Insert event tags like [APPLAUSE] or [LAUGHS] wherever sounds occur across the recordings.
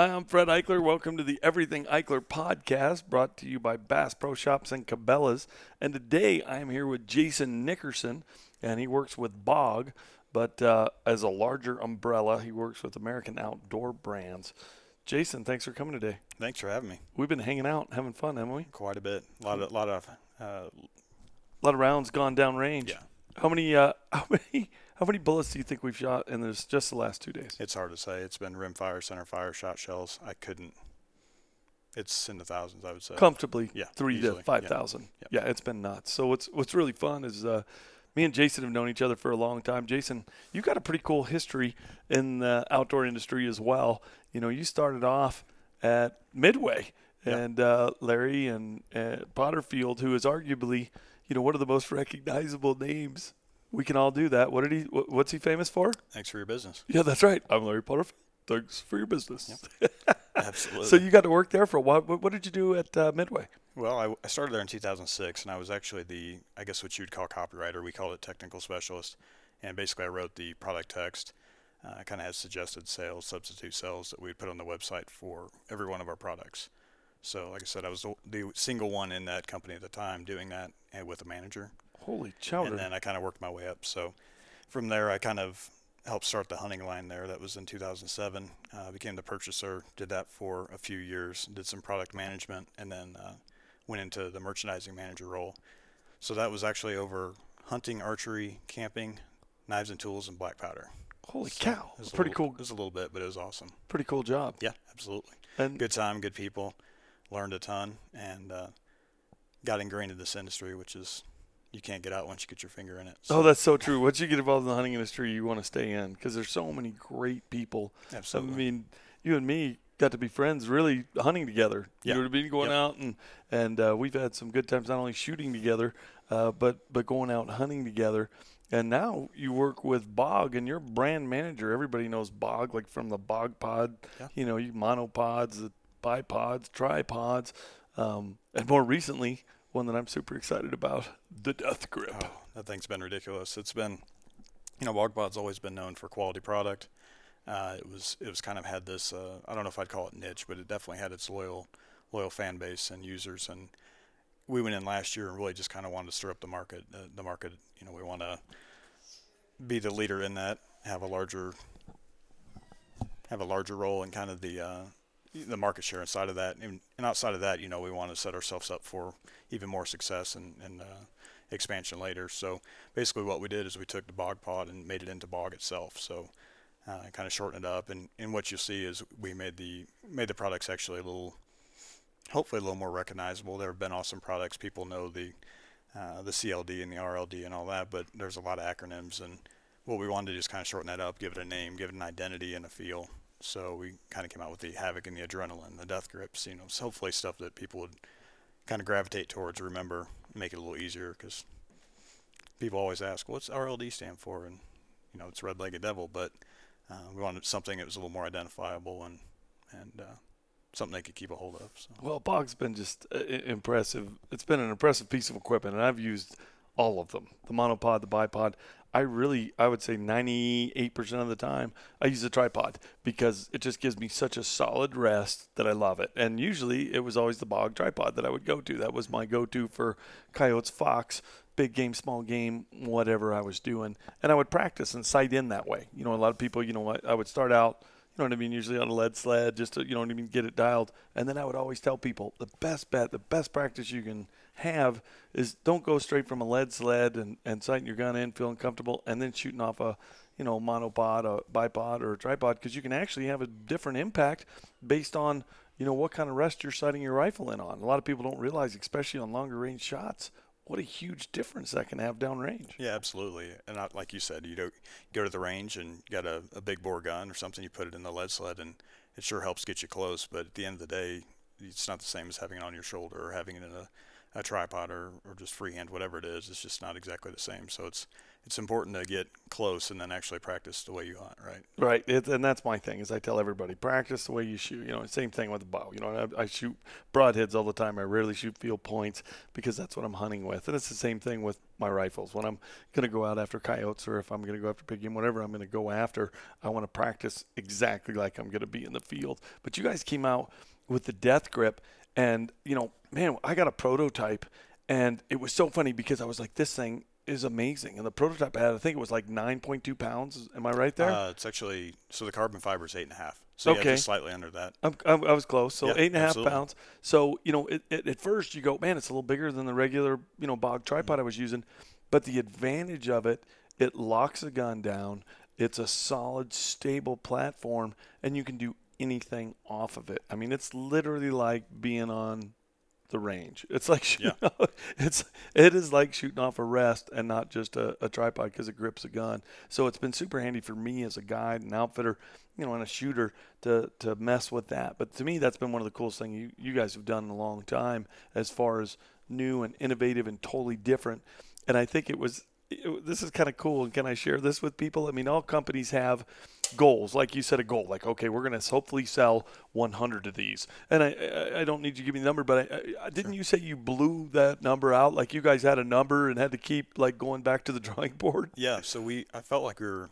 Hi, I'm Fred Eichler. Welcome to the Everything Eichler podcast brought to you by Bass Pro Shops and Cabela's. And today I am here with Jason Nickerson, and he works with Bog, but uh, as a larger umbrella, he works with American Outdoor Brands. Jason, thanks for coming today. Thanks for having me. We've been hanging out, having fun, haven't we? Quite a bit. A lot of, lot of. Uh, A lot of rounds gone down range. Yeah. How many? Uh, [LAUGHS] how many? How many bullets do you think we've shot in this just the last two days? it's hard to say. It's been rim fire, center fire, shot shells. I couldn't. It's in the thousands, I would say. comfortably Yeah, three easily. to five thousand. Yep. Yeah, it's been nuts. So what's what's really fun is uh, me and Jason have known each other for a long time. Jason, you've got a pretty cool history in the outdoor industry as well. You know, you started off at Midway, Yeah. and uh, Larry and uh, Potterfield, who is arguably you know one of the most [LAUGHS] recognizable names. We can all do that. What did he? What's he famous for? Thanks for your business. Yeah, that's right. I'm Larry Potter. Thanks for your business. [LAUGHS] Absolutely. so you got to work there for a while. What, what did you do at uh, Midway? well, I, I started there in 2006, and I was actually the, I guess what you'd call copywriter. We called it technical specialist, and basically I wrote the product text. Uh, I kind of had suggested sales, substitute sales that we'd put on the website for every one of our products. So, like I said, I was the, the single one in that company at the time doing that, and with a manager. Holy chowder! and then I kind of worked my way up. So from there, I kind of helped start the hunting line there. That was in 2007. Uh, became the purchaser, did that for a few years, did some product management, and then uh, went into the merchandising manager role. So that was actually over hunting, archery, camping, knives and tools, and black powder. Holy So cow! it was Pretty little- cool. It was a little bit, but it was awesome. Pretty cool job. Yeah, absolutely. And Good time, good people, learned a ton, and uh, got ingrained in this industry, which is you can't get out once you get your finger in it. oh, that's so true. Once you get involved in the hunting industry, you want to stay in because there's so many great people. absolutely. I mean, you and me got to be friends, really hunting together. You know what I mean? Going Yep. out and and uh, we've had some good times, not only shooting together, uh, but but going out hunting together. And now you work with Bog, and you're brand manager. Everybody knows Bog, like from the Bog Pod. Yeah. You know, you monopods, the bipods, tripods, um, and more recently, one that I'm super excited about, the Death Grip. Oh, that thing's been ridiculous. It's been, you know, Bog Pod's always been known for quality product. Uh, it was it was kind of had this uh, I don't know if I'd call it niche, but it definitely had its loyal loyal fan base and users. And we went in last year and really just kind of wanted to stir up the market. Uh, the market, you know, we want to be the leader in that, have a larger have a larger role in kind of the uh, the market share inside of that, and, and outside of that, you know, we want to set ourselves up for even more success and, and uh, expansion later. So basically, what we did is we took the bog pod and made it into bog itself. So uh, kind of shortened it up, and, and what you'll see is we made the made the products actually a little, hopefully a little more recognizable. There have been awesome products. People know the uh, the CLD and the RLD and all that, but there's a lot of acronyms, and what we wanted to do is kind of shorten that up, give it a name, give it an identity and a feel. So we kind of came out with the Havoc and the Adrenaline, the Death Grips, you know, so hopefully stuff that people would kind of gravitate towards, remember, make it a little easier because people always ask, what's RLD stand for? And, you know, it's Red-Legged Devil, but uh, we wanted something that was a little more identifiable and, and uh, something they could keep a hold of. So. Well, Bog's been just uh, impressive. It's been an impressive piece of equipment, and I've used all of them the monopod, the bipod. I really, I would say 98% of the time, I use a tripod because it just gives me such a solid rest that I love it. And usually it was always the Bog tripod that I would go to. That was my go to for coyotes, fox, big game, small game, whatever I was doing. And I would practice and sight in that way. You know, a lot of people, you know, I, I would start out you know what I mean, usually on a lead sled, just to, you know what I mean, get it dialed. And then I would always tell people the best bet, the best practice you can have is don't go straight from a lead sled and, and sighting your gun in, feeling comfortable, and then shooting off a, you know, monopod, a bipod, or a tripod, because you can actually have a different impact based on, you know, what kind of rest you're sighting your rifle in on. A lot of people don't realize, especially on longer range shots, what a huge difference that can have downrange. Yeah, absolutely. And not, like you said, you don't go to the range and got a, a big bore gun or something, you put it in the lead sled, and it sure helps get you close. But at the end of the day, it's not the same as having it on your shoulder or having it in a, a tripod or, or just freehand, whatever it is. It's just not exactly the same. So it's it's important to get close and then actually practice the way you hunt, right? Right, it, and that's my thing. Is I tell everybody practice the way you shoot. You know, same thing with the bow. You know, I, I shoot broadheads all the time. I rarely shoot field points because that's what I'm hunting with, and it's the same thing with my rifles. When I'm going to go out after coyotes or if I'm going to go after game, whatever I'm going to go after, I want to practice exactly like I'm going to be in the field. But you guys came out with the death grip, and you know, man, I got a prototype, and it was so funny because I was like, this thing is amazing. And the prototype I had, I think it was like 9.2 pounds. Am I right there? Uh, it's actually so the carbon fiber is eight and a half. So Okay. yeah, just slightly under that. I'm, I'm, I was close. So Yeah, eight and a half absolutely. pounds. So you know, it, it, at first you go, man, it's a little bigger than the regular, you know, bog tripod Mm-hmm. I was using. But the advantage of it, it locks the gun down. It's a solid, stable platform, and you can do anything off of it. I mean, it's literally like being on the range. It's like [LAUGHS] shooting off, it's it is like shooting off a rest and not just a, a tripod because it grips a gun. So it's been super handy for me as a guide and outfitter, you know, and a shooter to to mess with that. But to me, that's been one of the coolest things you you guys have done in a long time as far as new and innovative and totally different. And I think it was it, this is kind of cool. And can I share this with people? I mean, all companies have goals. Like you said, a goal. Like, okay, we're going to hopefully sell 100 of these. And I, I, I don't need you to give me the number, but I, I, didn't you say you blew that number out? Like you guys had a number and had to keep like going back to the [LAUGHS] drawing board. Yeah. So we I felt like we were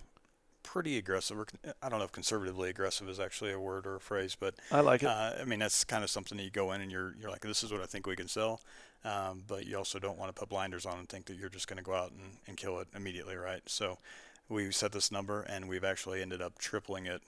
pretty aggressive. We're, I don't know if conservatively aggressive is actually a word or a phrase, but I like it. Uh, I mean, that's kind of something that you go in and you're you're like, this is what I think we can sell, um, but you also don't want to put blinders on and think that you're just going to go out and, and kill it immediately, right? So we set this number and we've actually ended up tripling it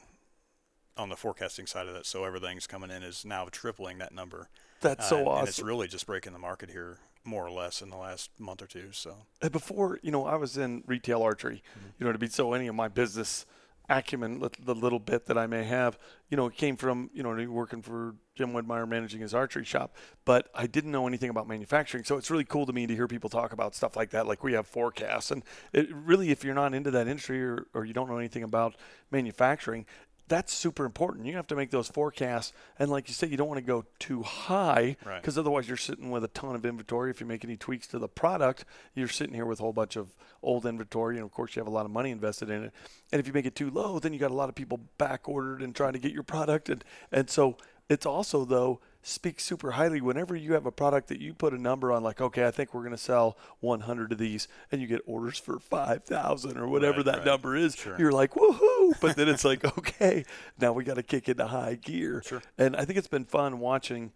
on the forecasting side of that. So everything's coming in is now tripling that number. That's Uh, so and, awesome. And it's really just breaking the market here more or less in the last month or two. So before you know i was in retail archery you know to be so any of my business acumen the little bit that i may have. You know it came from you know working for jim wedmeyer managing his archery shop but i didn't know anything about manufacturing. So it's really cool to me to hear people talk about stuff like that like we have forecasts. And it really if you're not into that industry or, or you don't know anything about manufacturing that's super important. You have to make those forecasts, and like you said, you don't want to go too high Right. because otherwise you're sitting with a ton of inventory. If you make any tweaks to the product, you're sitting here with a whole bunch of old inventory, and of course you have a lot of money invested in it. And if you make it too low, then you got a lot of people back ordered and trying to get your product, and and so it's also though speaks super highly whenever you have a product that you put a number on, like okay, I think we're going to sell 100 of these, and you get orders for 5,000 or whatever Right, that right. number is. Sure. You're like woohoo, but then it's like [LAUGHS] okay, now we got to kick into high gear. Sure. And I think it's been fun watching.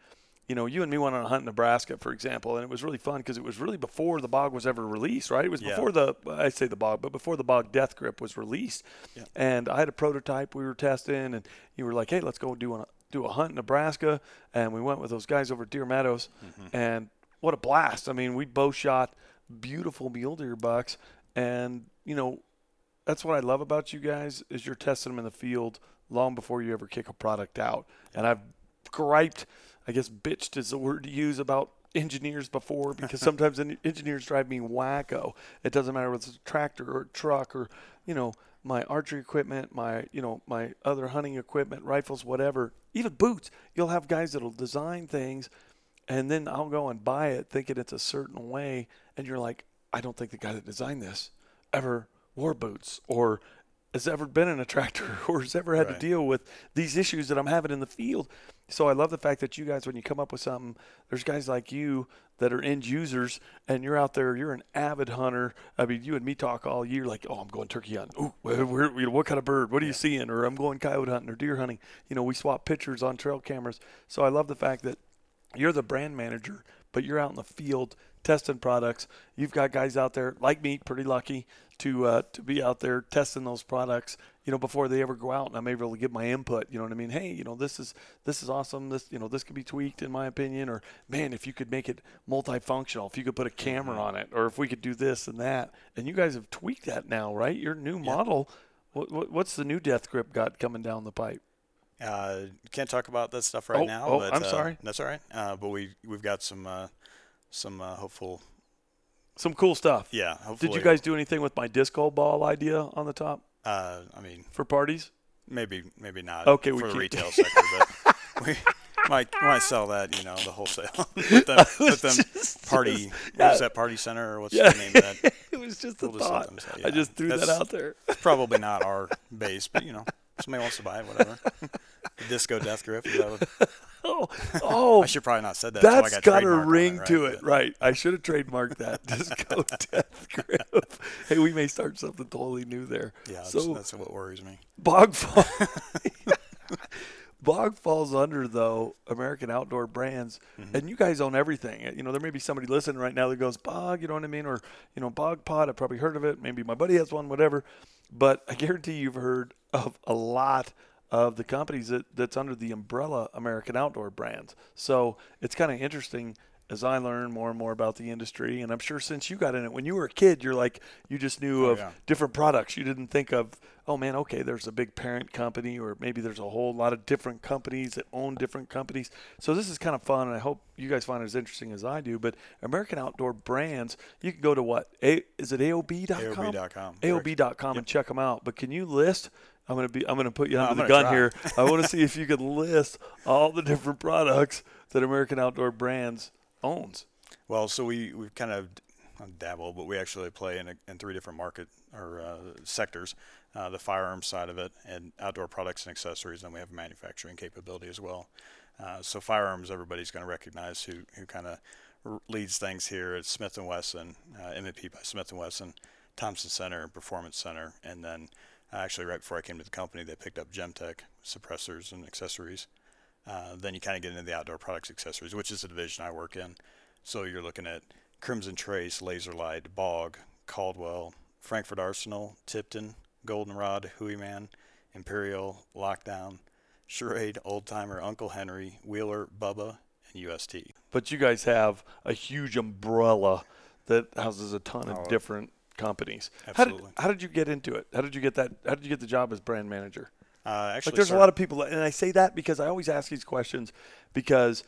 You know, you and me went on a hunt in Nebraska, for example, and it was really fun because it was really before the bog was ever released, right? It was Yeah. before the I say the bog, but before the bog death grip was released. Yeah. And I had a prototype we were testing, and you were like, "Hey, let's go do a do a hunt in Nebraska," and we went with those guys over Deer Meadows, Mm-hmm. and what a blast! I mean, we both shot beautiful mule deer bucks, and you know, that's what I love about you guys is you're testing them in the field long before you ever kick a product out. And I've griped, I guess bitched is the word to use about engineers before because [LAUGHS] sometimes engineers drive me wacko. It doesn't matter whether it's a tractor or a truck or, you know, my archery equipment, my, you know, my other hunting equipment, rifles, whatever, even boots. You'll have guys that'll design things and then I'll go and buy it thinking it's a certain way and you're like, I don't think the guy that designed this ever wore boots or has ever been in a tractor [LAUGHS] or has ever had Right. to deal with these issues that I'm having in the field. So I love the fact that you guys, when you come up with something, there's guys like you that are end users and you're out there, you're an avid hunter. I mean, you and me talk all year like, oh, I'm going turkey hunting. Ooh, where, where, you know, what kind of bird? What are you seeing? Or I'm going coyote hunting or deer hunting. You know, we swap pictures on trail cameras. So I love the fact that you're the brand manager, but you're out in the field testing products. You've got guys out there like me, pretty lucky to uh, to be out there testing those products. You know, before they ever go out, and I'm able to give my input. You know what I mean? Hey, you know, this is this is awesome. This you know this could be tweaked in my opinion. Or man, if you could make it multifunctional, if you could put a camera on it, or if we could do this and that. And you guys have tweaked that now, right? Your new model. What, what, what's the new Death Grip got coming down the pipe? Uh, can't talk about that stuff right Oh, now. oh, but, I'm uh, sorry. That's all right. Uh, but we we've got some uh, some uh, hopeful. Some cool stuff. Yeah. Hopefully. Did you guys do anything with my disco ball idea on the top Uh, I mean, for parties? maybe maybe not. Okay, we for the retail [LAUGHS] sector, but we might might sell that. You know, the wholesale. [LAUGHS] put them, [LAUGHS] put them party. just- what yeah. is that party center or what's Yeah. the name of that? it was just a We'll just thought. say, I just threw that out there. It's probably not our base, but you know, somebody wants to buy it, whatever. the disco death grip. Is that what, Oh, [LAUGHS] oh, I should probably not said that. That's got, got a ring right? to it, But- right? I should have trademarked that. [LAUGHS] Disco [LAUGHS] Death Grip. Hey, we may start something totally new there. Yeah, that's, So that's what worries me. Bog Fall. Bog falls under though American Outdoor Brands, Mm-hmm. and you guys own everything. You know, there may be somebody listening right now that goes Bog, you know what I mean, or you know Bog Pod. I've probably heard of it. Maybe my buddy has one, whatever. But I guarantee you've heard of a lot of the companies that, that's under the umbrella American Outdoor Brands. So it's kind of interesting as I learn more and more about the industry. And I'm sure since you got in it when you were a kid, you're like you just knew Oh, of yeah. different products. You didn't think of, oh man, okay, there's a big parent company, or maybe there's a whole lot of different companies that own different companies. So this is kind of fun, and I hope you guys find it as interesting as I do. But American Outdoor Brands, you can go to what? A, is it AOB.com? AOB.com, AOB.com and check them out. But can you list? I'm gonna be. I'm gonna put you No, under the gun gonna here. I want to [LAUGHS] see if you can list all the different products that American Outdoor Brands owns. Well, so we we kind of dabble, but we actually play in, a, in three different market or uh, sectors: uh, the firearms side of it, and outdoor products and accessories. And we have manufacturing capability as well. Uh, so firearms, everybody's going to recognize who who kind of r- leads things here. It's Smith and Wesson, uh, M&P by Smith and Wesson, Thompson Center, Performance Center, and then actually right before I came to the company, they picked up Gemtech suppressors and accessories. Uh, then you kind of get into the outdoor products accessories, which is the division I work in. So you're looking at Crimson Trace, LaserLyte, Bog, Caldwell, Frankford Arsenal, Tipton, Goldenrod, Hooyman, Imperial, Lockdown, Schrade, Old Timer, Uncle Henry, Wheeler, Bubba, and UST. But you guys have a huge umbrella that houses a ton of Oh, different companies. absolutely. How did, how did you get into it? How did you get that? How did you get the job as brand manager? Uh, actually, Like, there's a lot of people, and I say that because I always ask these questions because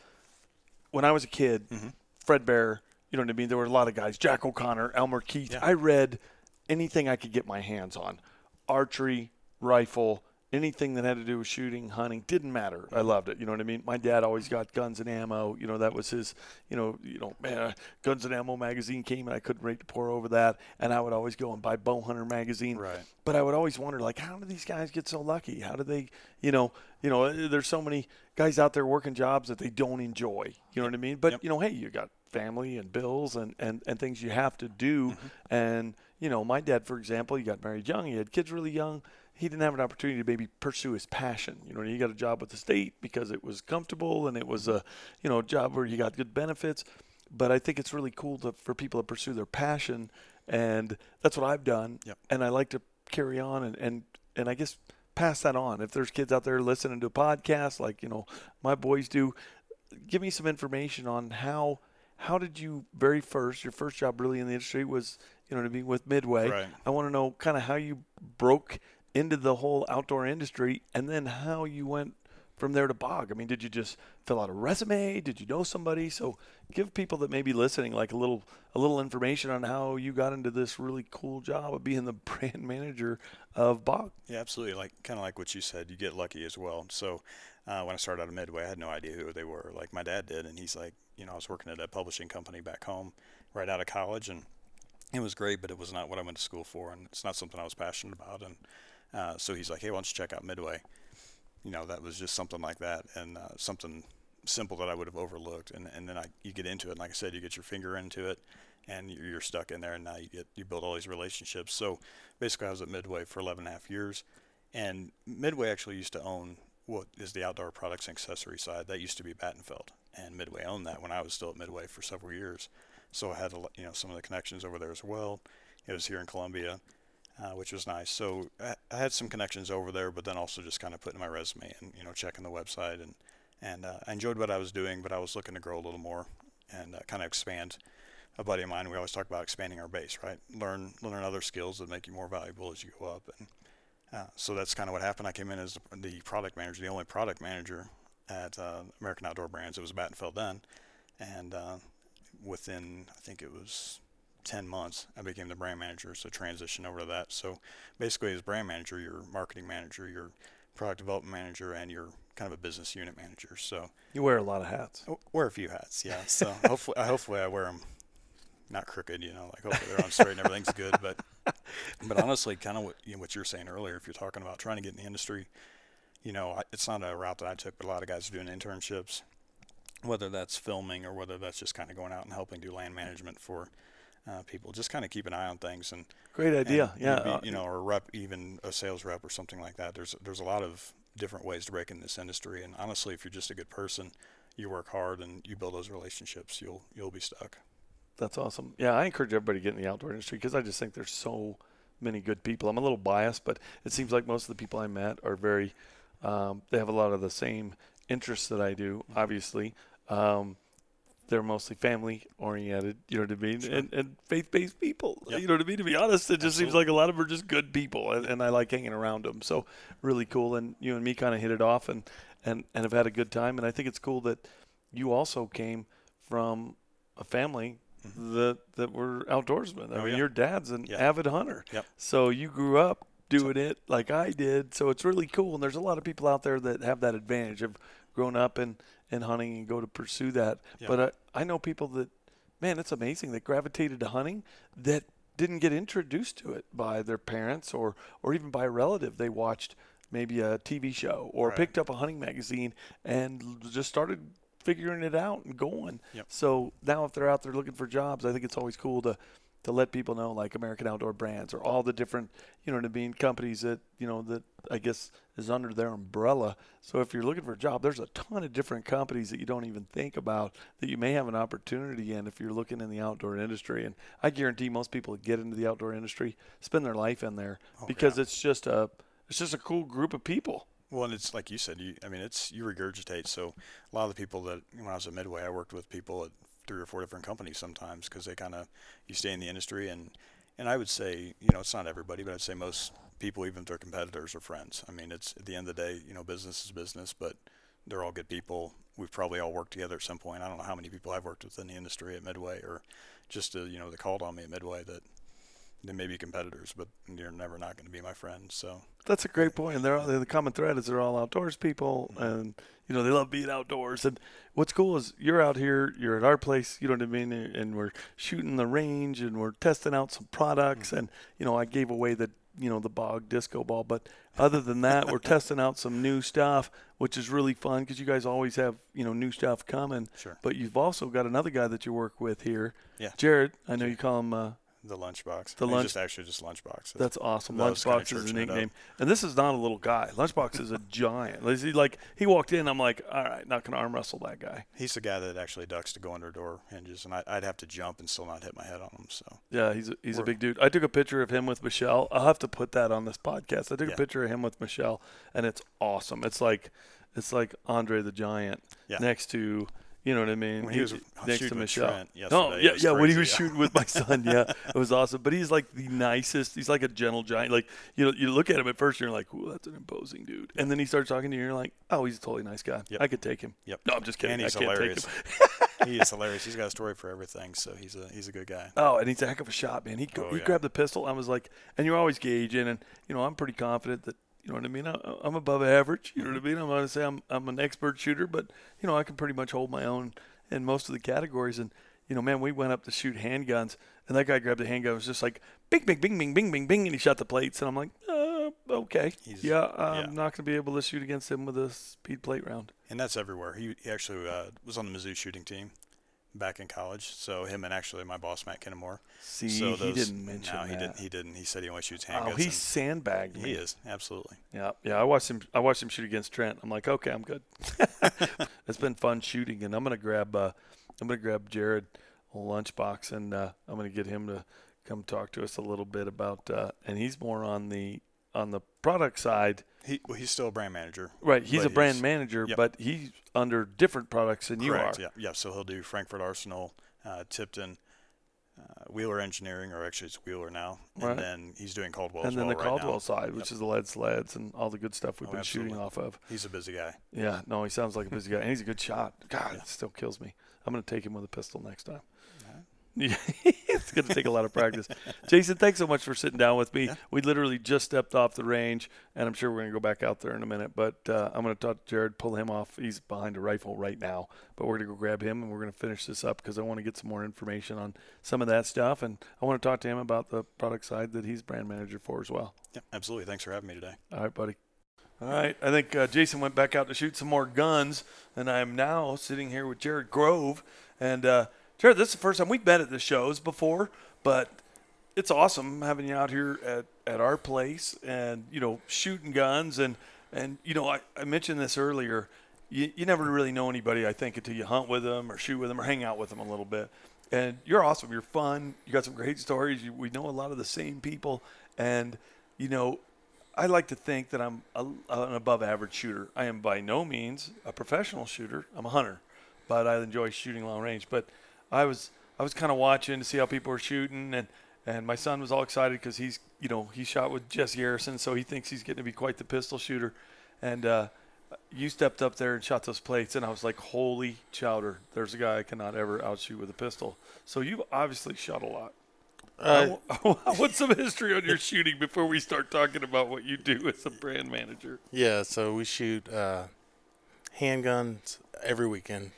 when I was a kid, Mm-hmm. Fred Bear, you know what I mean? There were a lot of guys, Jack O'Connor, Elmer Keith. Yeah. I read anything I could get my hands on archery, rifle, anything that had to do with shooting, hunting, didn't matter. I loved it. You know what I mean? My dad always got guns and ammo. You know, that was his, you know, you know, man, guns and ammo magazine came and I couldn't wait to pour over that. And I would always go and buy Bow Hunter magazine. Right. But I would always wonder, like, how do these guys get so lucky? How do they, you know, you know, uh, there's so many guys out there working jobs that they don't enjoy. You know what I mean? But Yep. you know, hey, you got family and bills and and and things you have to do. Mm-hmm. And you know, my dad, for example, he got married young. He had kids really young. He didn't have an opportunity to maybe pursue his passion. You know, he got a job with the state because it was comfortable and it was a, you know, job where you got good benefits. But I think it's really cool to, for people to pursue their passion, and that's what I've done. Yep. And I like to carry on and and and I guess pass that on. If there's kids out there listening to a podcast like you know my boys do, give me some information on how how did you very first your first job really in the industry was you know to be with Midway. Right. I want to know kind of how you broke into the whole outdoor industry and then how you went from there to Bog. I mean, did you just fill out a resume? Did you know somebody? So give people that may be listening like a little a little information on how you got into this really cool job of being the [LAUGHS] brand manager of Bog. Yeah, absolutely. Like kind of like what you said, you get lucky as well. So uh, when I started out of Midway, I had no idea who they were. Like my dad did, and he's like, you know, I was working at a publishing company back home, right out of college, and it was great, but it was not what I went to school for, and it's not something I was passionate about. And uh, so he's like, hey, why don't you check out Midway? You know, that was just something like that, and uh, something simple that I would have overlooked. And and then I you get into it, and like I said, you get your finger into it, and you're you're stuck in there, and now you get you build all these relationships. So basically, I was at Midway for 11 and a half years, and Midway actually used to own what is the outdoor products and accessory side. That used to be Battenfeld, and Midway owned that when I was still at Midway for several years. So I had a, you know some of the connections over there as well. It was here in Columbia, uh, which was nice. So I, had some connections over there, but then also just kind of putting my resume and you know checking the website and and uh, I enjoyed what I was doing, but I was looking to grow a little more and uh, kind of expand. A buddy of mine, we always talk about expanding our base, right? Learn learn other skills that make you more valuable as you go up, and uh, so that's kind of what happened. I came in as the product manager, the only product manager at uh, American Outdoor Brands. It was Battenfeld then, and within I think it was 10 months, I became the brand manager. So transition over to that. So basically, as brand manager, you're marketing manager, you're product development manager and you're kind of a business unit manager. So you wear a lot of hats. I wear a few hats, yeah. [LAUGHS] So hopefully, hopefully I wear them not crooked, you know, like hopefully they're on straight and everything's good. But but honestly, kind of what you know, what you're saying earlier, if you're talking about trying to get in the industry, you know, it's not a route that I took, but a lot of guys are doing internships, whether that's filming or whether that's just kind of going out and helping do land management for uh, people. Just kind of keep an eye on things and great idea, and yeah. Be, uh, you know, or a rep, even a sales rep or something like that. There's there's a lot of different ways to break in this industry, and honestly, if you're just a good person, you work hard and you build those relationships, you'll you'll be stuck. That's awesome. Yeah, I encourage everybody to get in the outdoor industry because I just think there's so many good people. I'm a little biased, but it seems like most of the people I met are very, um, they have a lot of the same interests that I do, obviously. Um, they're mostly family oriented, you know what I mean, Sure. and, and faith based people. Yep. You know what I mean? To be honest, it just seems like a lot of them are just good people, and, and I like hanging around them. So really cool, and you and me kind of hit it off, and and and have had a good time. And I think it's cool that you also came from a family mm-hmm. that that were outdoorsmen. I Oh, mean, yeah. your dad's an Yeah. avid hunter, Yep. so you grew up doing it like I did. So it's really cool, and there's a lot of people out there that have that advantage of growing up and and hunting and go to pursue that. Yeah. But I I know people that, man, it's amazing that gravitated to hunting that didn't get introduced to it by their parents or or even by a relative. They watched maybe a TV show or Right. picked up a hunting magazine and just started figuring it out and going. Yep. So now if they're out there looking for jobs, I think it's always cool to to let people know like American Outdoor Brands or all the different, you know what I mean, companies that, you know, that I guess is under their umbrella. So if you're looking for a job, there's a ton of different companies that you don't even think about that you may have an opportunity in if you're looking in the outdoor industry. And I guarantee most people that get into the outdoor industry spend their life in there Oh, because yeah. it's just a it's just a cool group of people. Well, and it's like you said. You, I mean, it's you regurgitate. So a lot of the people that when I was at Midway, I worked with people at three or four different companies sometimes because they kind of you stay in the industry and and I would say you know it's not everybody, but I'd say most people, even if they're competitors, are friends. I mean, it's at the end of the day, you know, business is business, but they're all good people. We've probably all worked together at some point. I don't know how many people I've worked with in the industry at Midway or just uh, you know they called on me at Midway that they may be competitors, but you're never not going to be my friend. So That's a great point. And they're all, the common thread is they're all outdoors people, and you know they love being outdoors. And what's cool is you're out here, you're at our place, you know what I mean, and we're shooting the range and we're testing out some products. And you know I gave away the you know the bog disco ball, but other than that, we're [LAUGHS] testing out some new stuff, which is really fun because you guys always have you know new stuff coming. Sure. But you've also got another guy that you work with here, Yeah. Jared. I know you call him. Uh, The lunchbox. The lunch- just actually just lunchbox. That's awesome. That Lunchbox is his churching it up. nickname, and this is not a little guy. Lunchbox is a giant. Like, he- Like he walked in, I'm like, all right, not gonna arm wrestle that guy. He's the guy that actually ducks to go under door hinges, and I, I'd have to jump and still not hit my head on him. So Yeah, he's a, he's a We're- big dude. I took a picture of him with Michelle. I'll have to put that on this podcast. I took Yeah. a picture of him with Michelle, and it's awesome. It's like it's like Andre the Giant Yeah. next to. You know what I mean? When he was next shooting to with Michelle. Trent no, yesterday, it yeah, yeah. When he was yeah. shooting with my [LAUGHS] son, yeah, it was awesome. But he's like the nicest. He's like a gentle giant. Like you know, you look at him at first, and you're like, "Ooh, that's an imposing dude." And then he starts talking to you, and you're like, "Oh, he's a totally nice guy. Yep. I could take him." Yep. No, I'm just kidding. and he's I can't hilarious. take him. he is [LAUGHS] hilarious. He's got a story for everything, so he's a he's a good guy. Oh, and he's a heck of a shot, man. He Oh, he yeah. grabbed the pistol. I was like, and you're always gauging, and you know, I'm pretty confident that you know what I mean. I, I'm above average. You know what I mean. I'm gonna say I'm I'm an expert shooter, but you know, I can pretty much hold my own in most of the categories. And you know, man, we went up to shoot handguns, and that guy grabbed the handgun. It was just like bing, bing, bing, bing, bing, bing, bing, and he shot the plates. And I'm like, uh, okay, He's- yeah, I'm yeah. not gonna be able to shoot against him with a speed plate round. And that's everywhere. He, he actually uh, was on the Mizzou shooting team back in college. So him and actually my boss Matt Kinnamore. See, so he didn't mention no, that. he didn't. He didn't. He said he only shoots handguns. oh, he sandbagged me. he is absolutely. Yeah, yeah. I watched him. I watched him shoot against Trent. I'm like, okay, I'm good. [LAUGHS] it's been fun shooting, and I'm gonna grab. Uh, I'm gonna grab Jared a lunchbox, and uh, I'm gonna get him to come talk to us a little bit about. Uh, and he's more on the on the product side, He well, he's still a brand manager. right? He's a brand he's- manager, yep. but he's under different products than you are. Yeah. Yeah. So he'll do Frankford Arsenal, uh, Tipton. Uh, Wheeler Engineering, or actually it's Wheeler now, and Right. then he's doing Caldwell and then well the right Caldwell now. side, which Yep. is the lead sleds and all the good stuff we've Oh, been shooting off of. He's a busy guy. Yeah, no, he sounds like a busy guy, and he's a good shot. God, Yeah. it still kills me. I'm gonna take him with a pistol next time. [LAUGHS] it's going to take a lot of practice. Jason, thanks so much for sitting down with me. Yeah. We literally just stepped off the range, and I'm sure we're going to go back out there in a minute. But uh, I'm going to talk to Jared, pull him off. He's behind a rifle right now, but we're going to go grab him, and we're going to finish this up because I want to get some more information on some of that stuff, and I want to talk to him about the product side that he's brand manager for as well. Yeah, absolutely. Thanks for having me today. All right, buddy. All right, I think uh, Jason went back out to shoot some more guns, and I'm now sitting here with Jared Grove. And uh, Jared, this is the first time we've met at the shows before, but it's awesome having you out here at, at our place and you know shooting guns and and you know I, I mentioned this earlier. You, you never really know anybody, I think, until you hunt with them or shoot with them or hang out with them a little bit. And you're awesome. You're fun. You got some great stories. You, we know a lot of the same people, and you know I like to think that I'm a, an above average shooter. I am by no means a professional shooter. I'm a hunter, but I enjoy shooting long range. But I was I was kind of watching to see how people were shooting, and and my son was all excited because he's you know he shot with Jessie Harrison, so he thinks he's getting to be quite the pistol shooter. And uh, you stepped up there and shot those plates, and I was like, holy chowder! There's a guy I cannot ever outshoot with a pistol. So you obviously shot a lot. Uh, What's some history on your [LAUGHS] shooting before we start talking about what you do as a brand manager? yeah, so we shoot uh, handguns every weekend.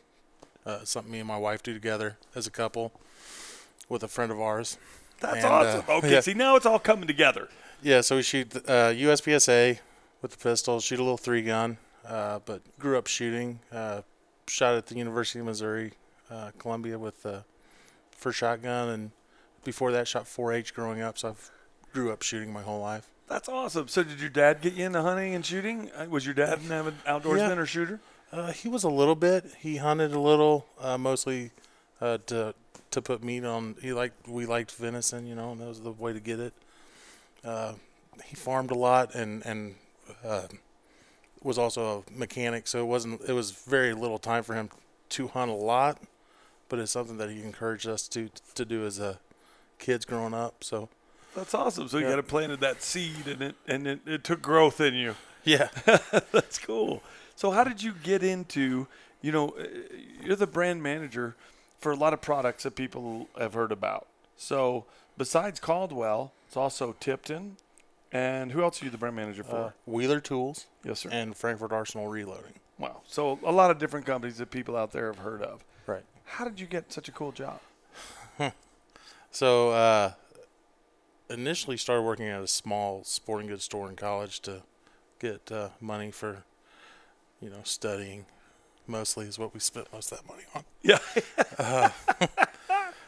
Uh, something me and my wife do together as a couple with a friend of ours. That's And, uh, awesome. okay, yeah. see now it's all coming together. Yeah, so we shoot uh, USPSA with the pistol, shoot a little three gun, uh, but grew up shooting. Uh, shot at the University of Missouri, uh, Columbia with the first shotgun, and before that, shot 4-H growing up. So I grew up shooting my whole life. That's awesome. So did your dad get you into hunting and shooting? Uh, Was your dad an avid outdoorsman Yeah. or shooter? Uh, he was a little bit. He hunted a little, uh, mostly uh, to to put meat on. He liked we liked venison, you know, and that was the way to get it. Uh, he farmed a lot and and uh, was also a mechanic, so it wasn't. It was very little time for him to hunt a lot, but it's something that he encouraged us to to do as a kids growing up. So That's awesome. So you Yeah. got to planted that seed and it and it, it took growth in you. yeah, [LAUGHS] That's cool. So how did you get into, you know, uh, you're the brand manager for a lot of products that people have heard about. So besides Caldwell, it's also Tipton. And who else are you the brand manager for? uh, Wheeler Tools yes, sir. and Frankford Arsenal Reloading. wow. So a lot of different companies that people out there have heard of. Right. How did you get such a cool job? [LAUGHS] So uh, initially started working at a small sporting goods store in college to get uh, money for, you know, studying. Mostly is what we spent most of that money on. Yeah. [LAUGHS]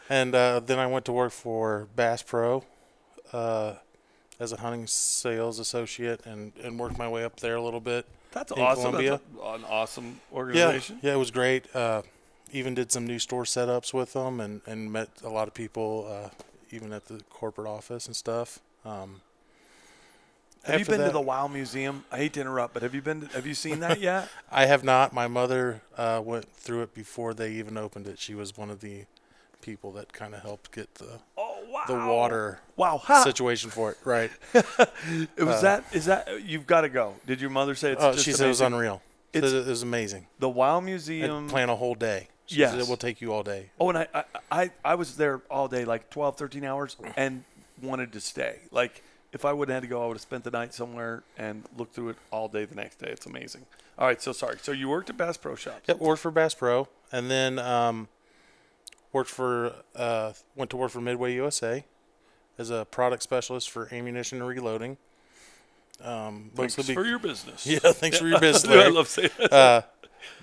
And uh, then I went to work for Bass Pro uh, as a hunting sales associate and, and worked my way up there a little bit. That's awesome. Columbia. That's an awesome Yeah, organization. yeah, it was great. Uh, even did some new store setups with them and, and met a lot of people, uh, even at the corporate office and stuff. Um, Have you been to the Wow Museum? I hate to interrupt, but have you been? To, have you seen that [LAUGHS] yet? I have not. My mother uh, went through it before they even opened it. She was one of the people that kind of helped get the oh wow. the water Wow. Situation for it. Right. [LAUGHS] It was that. Is that? You've got to go. Did your mother say it's Oh, she said it was unreal. It's- it was amazing. the Wow Museum. plan a whole day. She Yes. it will take you all day. Oh, and I, I, I, I was there all day, like 12, 13 hours, and wanted to stay. Like, if I wouldn't have had to go, I would have spent the night somewhere and looked through it all day the next day. It's amazing. All right, so sorry. So you worked at Bass Pro Shops. Yep, worked for Bass Pro, and then um, worked for uh, went to work for Midway USA as a product specialist for ammunition and reloading. Um, Thanks mostly for your business. [LAUGHS] yeah, thanks for your [LAUGHS] business. I love saying that. uh,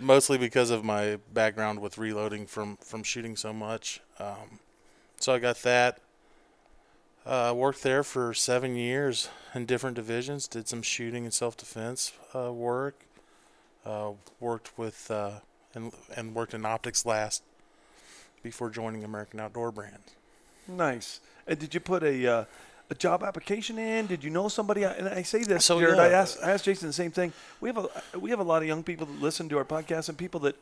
mostly because of my background with reloading from from shooting so much. Um, so I got that. Uh, worked there for seven years in different divisions. Did some shooting and self defense uh, work. Uh, worked with uh, and and worked in optics last before joining American Outdoor Brands. Nice. And did you put a uh, a job application in? Did you know somebody? And I say this, So, Jared. yeah. I asked I asked Jason the same thing. We have a we have a lot of young people that listen to our podcast and people that.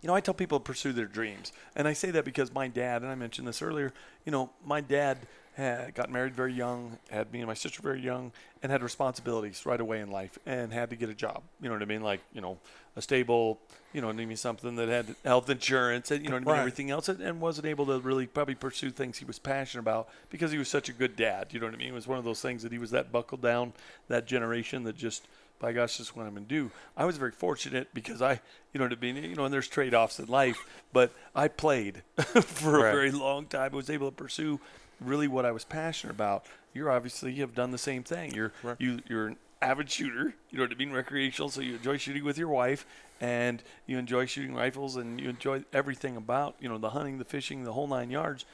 You know, I tell people to pursue their dreams, and I say that because my dad, and I mentioned this earlier. You know, my dad had got married very young, had me and my sister very young, and had responsibilities right away in life, and had to get a job. You know what I mean? Like you know, a stable, you know, maybe something that had health insurance, and you know what I mean, everything else, and, and wasn't able to really probably pursue things he was passionate about because he was such a good dad. You know what I mean? It was one of those things that he was that buckled down, that generation that just. By gosh, this is what I'm going to do. I was very fortunate because I, you know what I mean. You know, and there's trade-offs in life, but I played [LAUGHS] for a very long time. I was able to pursue really what I was passionate about. You're obviously you have done the same thing. You're Right. you you're an avid shooter. You know what I mean, recreational. So you enjoy shooting with your wife, and you enjoy shooting rifles, and you enjoy everything about you know the hunting, the fishing, the whole nine yards.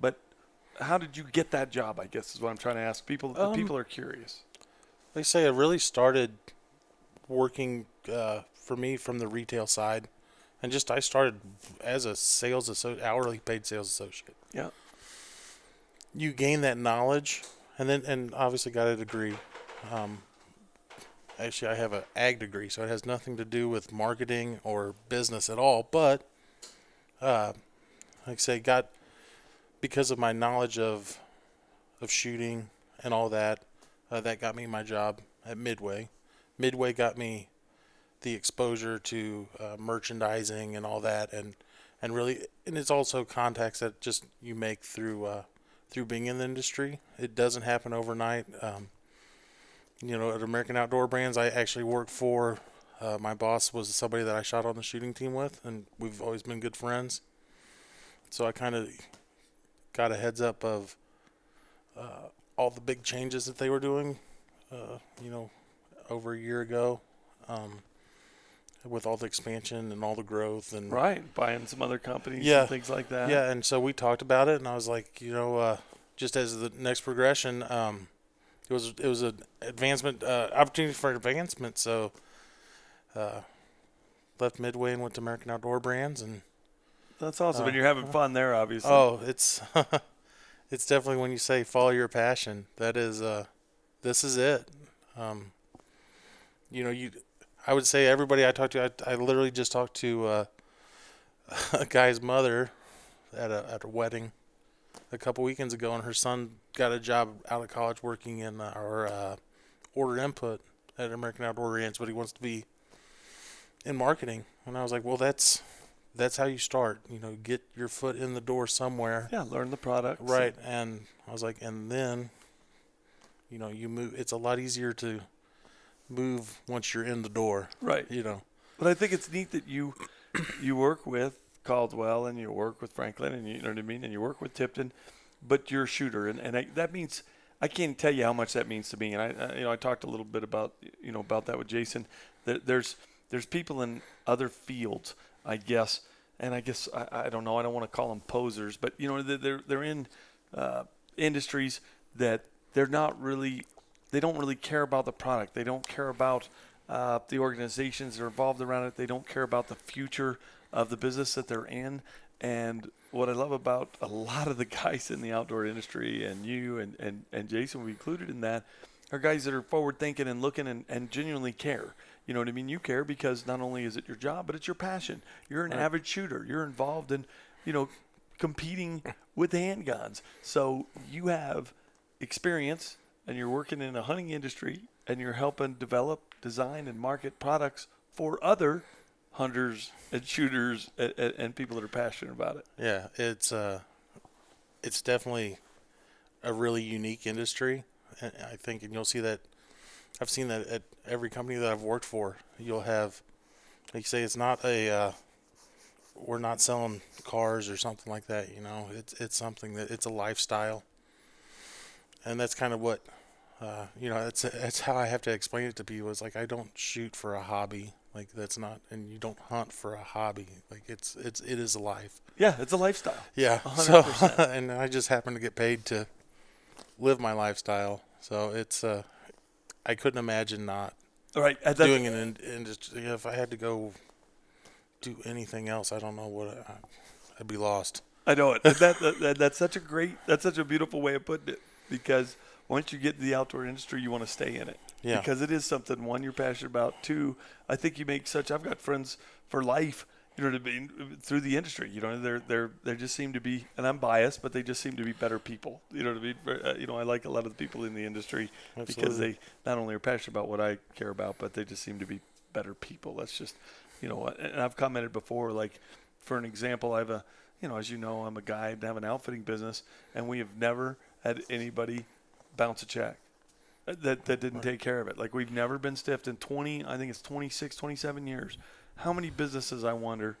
But how did you get that job? I guess is what I'm trying to ask people. Um, people are curious. Like I say, I really started working uh, for me from the retail side, and just I started as a sales associate, hourly paid sales associate. Yeah. You gain that knowledge, and then and obviously got a degree. Um, actually, I have an ag degree, so it has nothing to do with marketing or business at all. But, uh, like I say, got because of my knowledge of of shooting and all that, uh, that got me my job at Midway. Midway got me the exposure to uh, merchandising and all that, and and really, and it's also contacts that just you make through uh, through being in the industry. It doesn't happen overnight. Um, you know, at American Outdoor Brands, I actually worked for. Uh, my boss was somebody that I shot on the shooting team with, and we've always been good friends. So I kind of got a heads up of uh, all the big changes that they were doing. Uh, you know, over a year ago, um, with all the expansion and all the growth and Right, buying some other companies, Yeah. and things like that. yeah, and so we talked about it, and I was like, you know, uh, just as the next progression, um, it was it was an advancement uh, opportunity for advancement. So, uh, left Midway and went to American Outdoor Brands, and that's awesome. Uh, and you're having fun there, obviously. oh, it's [LAUGHS] it's definitely when you say follow your passion. That is, uh, this is it. Um, you know, you. I would say everybody I talked to, I, I literally just talked to uh, [LAUGHS] a guy's mother at a at a wedding a couple weekends ago, and her son got a job out of college working in our uh, order input at American Outdoor Brands, but he wants to be in marketing. And I was like, well, that's that's how you start. You know, get your foot in the door somewhere, yeah, learn the product. right? And I was like, and then, you know, you move. It's a lot easier to move once you're in the door. Right. You know, But I think it's neat that you [COUGHS] you work with Caldwell and you work with Franklin and you, know what I mean and you work with Tipton, but you're a shooter and, and I, that means I can't tell you how much that means to me. And I, I you know I talked a little bit about you know about that with Jason. That there's there's people in other fields, I guess, and I guess I, I don't know. I don't want to call them posers, but you know they're they're, they're in uh, industries that they're not really they don't really care about the product. They don't care about uh, the organizations that are involved around it. They don't care about the future of the business that they're in. And what I love about a lot of the guys in the outdoor industry, and you and, and, and Jason be included in that, are guys that are forward thinking and looking and, and genuinely care. You know what I mean? You care because not only is it your job, but it's your passion. You're an avid shooter. You're involved in, you know, competing [LAUGHS] with handguns. So you have experience and you're working in a hunting industry and you're helping develop, design, and market products for other hunters and shooters and, and, and people that are passionate about it. yeah, it's uh, it's definitely a really unique industry, and I think, and you'll see that. I've seen that at every company that I've worked for. You'll have, like you say, it's not a. Uh, we're not selling cars or something like that. You know, it's it's something that it's a lifestyle, and that's kind of what, uh, you know, that's that's how I have to explain it to people. It's like I don't shoot for a hobby. Like that's not, and you don't hunt for a hobby. Like it's it's it is a life. Yeah, it's a lifestyle. Yeah. So, hundred percent. [LAUGHS] and I just happen to get paid to live my lifestyle. So it's uh, I couldn't imagine not All right. and that's- doing it in industry. If I had to go do anything else, I don't know what I, I'd be lost. I know it. That, that, that that's such a great, that's such a beautiful way of putting it. Because once you get in the outdoor industry, you want to stay in it. Yeah. Because it is something one you're passionate about. Two, I think you make such. I've got friends for life You know what I mean? Through the industry, you know, they're they're they just seem to be, and I'm biased, but they just seem to be better people. You know what I mean? Uh, you know, I like a lot of the people in the industry because they not only are passionate about what I care about, but they just seem to be better people. That's just, you know, and I've commented before, like for an example, I have a, you know, as you know, I'm a guy and have an outfitting business, and we have never had anybody bounce a check that that didn't take care of it. Like we've never been stiffed in 20, I think it's 26, 27 years. How many businesses I wonder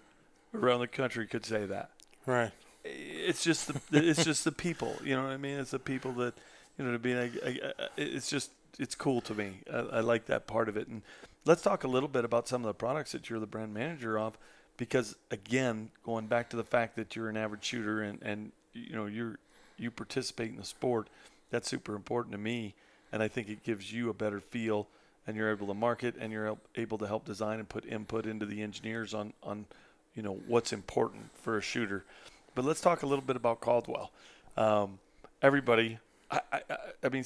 around the country could say that? Right. It's just the it's just the people, you know what I mean? It's the people that you know to be. I- it's just it's cool to me. I, I like that part of it. And let's talk a little bit about some of the products that you're the brand manager of, because again, going back to the fact that you're an average shooter and and you know you're you participate in the sport, that's super important to me, and I think it gives you a better feel. And you're able to market, and you're able to help design and put input into the engineers on on, you know, what's important for a shooter. But let's talk a little bit about Caldwell. Um, everybody, I, I, I- mean,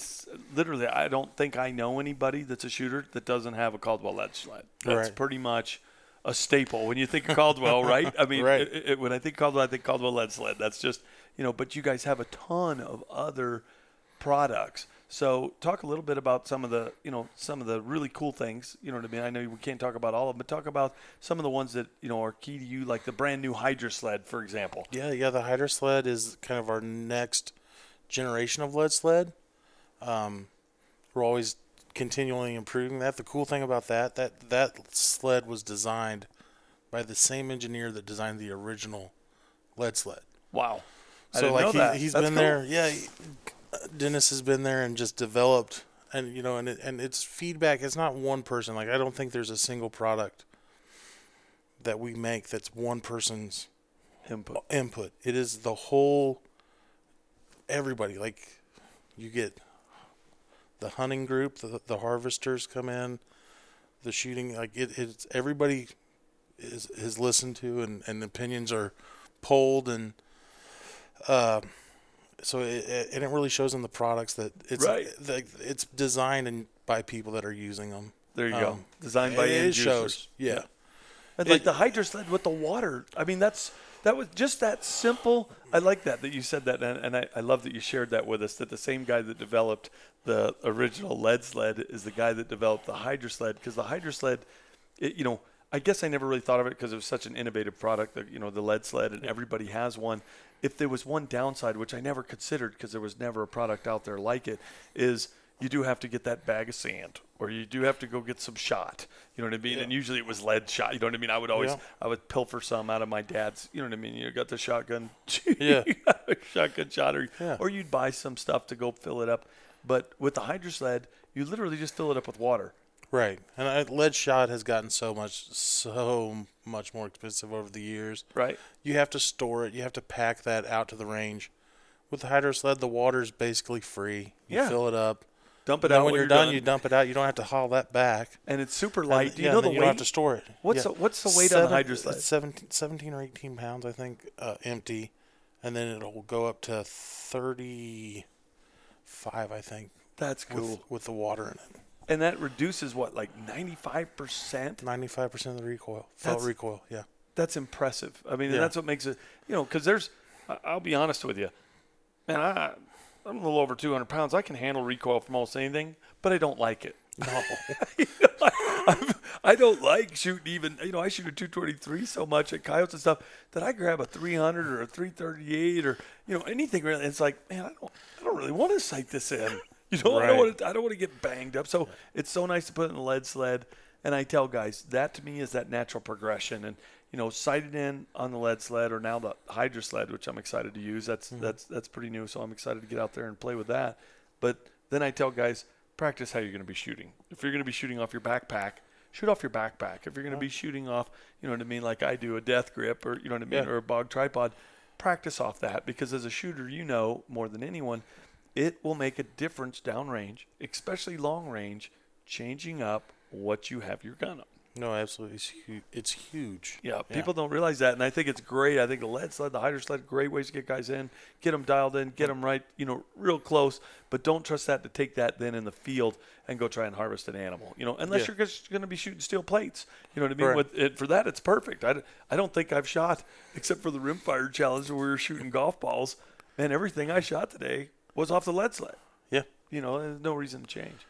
literally, I don't think I know anybody that's a shooter that doesn't have a Caldwell lead sled. That's Right. pretty much a staple when you think of Caldwell, right? I mean, [LAUGHS] Right. it- it- when I think Caldwell, I think Caldwell lead sled. That's just, you know, but you guys have a ton of other products. So talk a little bit about some of the, you know, some of the really cool things. You know what I mean? I know we can't talk about all of them, but talk about some of the ones that you know are key to you, like the brand new Hydro sled, for example. Yeah, yeah. The Hydro sled is kind of our next generation of lead sled. Um, we're always continually improving that. The cool thing about that that that sled was designed by the same engineer that designed the original lead sled. Wow. I so didn't like know he, that. he's That's been cool. there. Yeah, he- uh, Dennis has been there and just developed, and you know, and it, and it's feedback. It's not one person. Like I don't think there's a single product that we make that's one person's Input. input. It is the whole everybody. Like you get the hunting group, the the harvesters come in, the shooting. Like it, it's everybody is is listened to and and opinions are polled and uh, so it, it and it really shows in the products that it's Right. like it's designed and by people that are using them. There you go. Um, Designed by it, end it shows. users. Yeah. And like the hydro sled with the water. I mean, that's that was just that simple. I like that that you said that, and, and I, I love that you shared that with us. That the same guy that developed the original lead sled is the guy that developed the hydro sled because the hydro sled, it, you know. I guess I never really thought of it because it was such an innovative product, that, you know, the lead sled, and everybody has one. If there was one downside, which I never considered because there was never a product out there like it, is you do have to get that bag of sand, or you do have to go get some shot. You know what I mean? And usually it was lead shot. You know what I mean? I would always, Yeah. I would pilfer some out of my dad's. You know what I mean? You got the shotgun, [LAUGHS] Yeah. [LAUGHS] shotgun shot, or, Yeah. or you'd buy some stuff to go fill it up. But with the hydro sled, you literally just fill it up with water. Right, and I, lead shot has gotten so much, so much more expensive over the years. Right. You have to store it. You have to pack that out to the range. With the hydro sled, the water is basically free. You Yeah. fill it up. Dump it out when when you're done, you dump it out. You don't have to haul that back. and it's super And- light. Do you yeah, know and the then you weight? don't have to store it. What's Yeah. the, what's the weight on the Seven- hydro sled? It's 17, 17 or 18 pounds, I think, uh, empty. And then it'll go up to 35, I think, That's cool. with, with the water in it. And that reduces what, like ninety five percent? 95% of the recoil. Felt That's- recoil, yeah. That's impressive. I mean, and Yeah. that's what makes it. You know, because there's. I'll be honest with you, man. I I'm a little over two hundred pounds. I can handle recoil from almost anything, but I don't like it. No. I, [LAUGHS] I don't like shooting even. You know, I shoot a 223 so much at coyotes and stuff that I grab a 300 or a 338 or you know anything really. It's like, man, I don't, I don't really want to sight this in. [LAUGHS] You know, I don't want to. I don't want to get banged up. So it's so nice to put in a lead sled. And I tell guys that to me is that natural progression. And you know, sighted in on the lead sled or now the hydro sled, which I'm excited to use. That's mm-hmm. that's that's pretty new. So I'm excited to get out there and play with that. But then I tell guys, practice how you're going to be shooting. If you're going to be shooting off your backpack, shoot off your backpack. If you're going to be shooting off, you know what I mean, like I do, a death grip or you know what I mean, Yeah. or a bog tripod, practice off that because as a shooter, you know more than anyone, it will make a difference downrange, especially long range, changing up what you have your gun on. No, absolutely, it's huge. It's huge. Yeah, people don't realize that, and I think it's great. I think the lead sled, the hydro sled, great ways to get guys in, get them dialed in, get them right, you know, real close. But don't trust that to take that then in the field and go try and harvest an animal, you know, unless Yeah. you're just going to be shooting steel plates. You know what I mean? Correct. With it, for that, it's perfect. I, I don't think I've shot [LAUGHS] except for the rimfire challenge where we were shooting golf balls, and everything I shot today was off the lead sled. Yeah. You know, there's no reason to change.